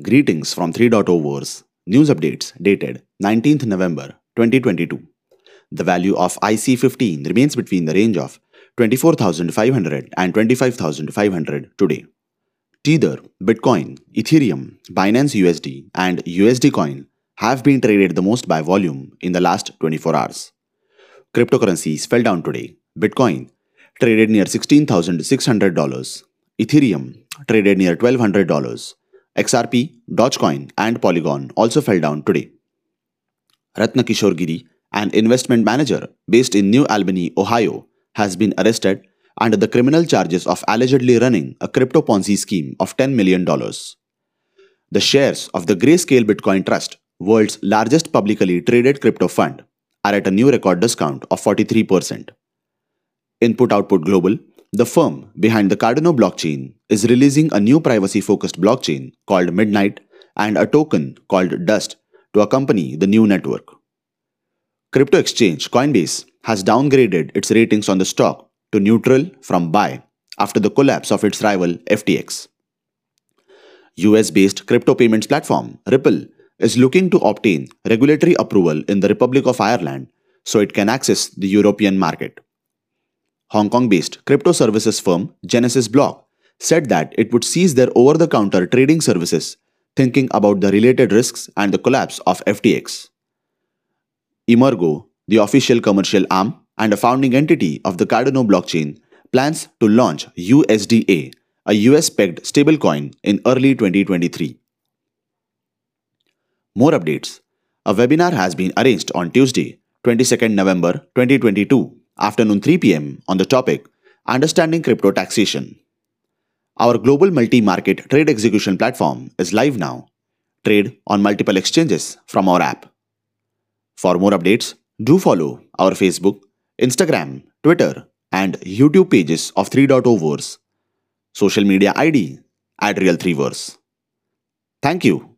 Greetings from 3.0 Verse. News updates dated 19th November 2022. The value of IC15 remains between the range of 24,500 and 25,500 today. Tether, Bitcoin, Ethereum, Binance USD, and USD Coin have been traded the most by volume in the last 24 hours. Cryptocurrencies fell down today. Bitcoin traded near $16,600. Ethereum traded near $1,200. XRP, Dogecoin, and Polygon also fell down today. Ratna Kishore Giri, an investment manager based in New Albany, Ohio, has been arrested under the criminal charges of allegedly running a crypto Ponzi scheme of $10 million. The shares of the Grayscale Bitcoin Trust, world's largest publicly traded crypto fund, are at a new record discount of 43%. Input Output Global, the firm behind the Cardano blockchain, is releasing a new privacy focused blockchain called Midnight and a token called Dust to accompany the new network. Crypto exchange Coinbase has downgraded its ratings on the stock to neutral from buy after the collapse of its rival FTX. US based crypto payments platform Ripple is looking to obtain regulatory approval in the Republic of Ireland so it can access the European market. Hong Kong based crypto services firm Genesis Block said that it would cease their over the counter trading services, thinking about the related risks and the collapse of FTX. Emurgo, the official commercial arm and a founding entity of the Cardano blockchain, plans to launch USDA, a US pegged stablecoin, in early 2023. More updates. A webinar has been arranged on Tuesday, 22nd November 2022, afternoon 3 pm on the topic Understanding Crypto Taxation. Our global multi-market trade execution platform is live now. Trade on multiple exchanges from our app. For more updates, do follow our Facebook, Instagram, Twitter, and YouTube pages of 3.0 Verse. Social media ID at Real 3 Verse. Thank you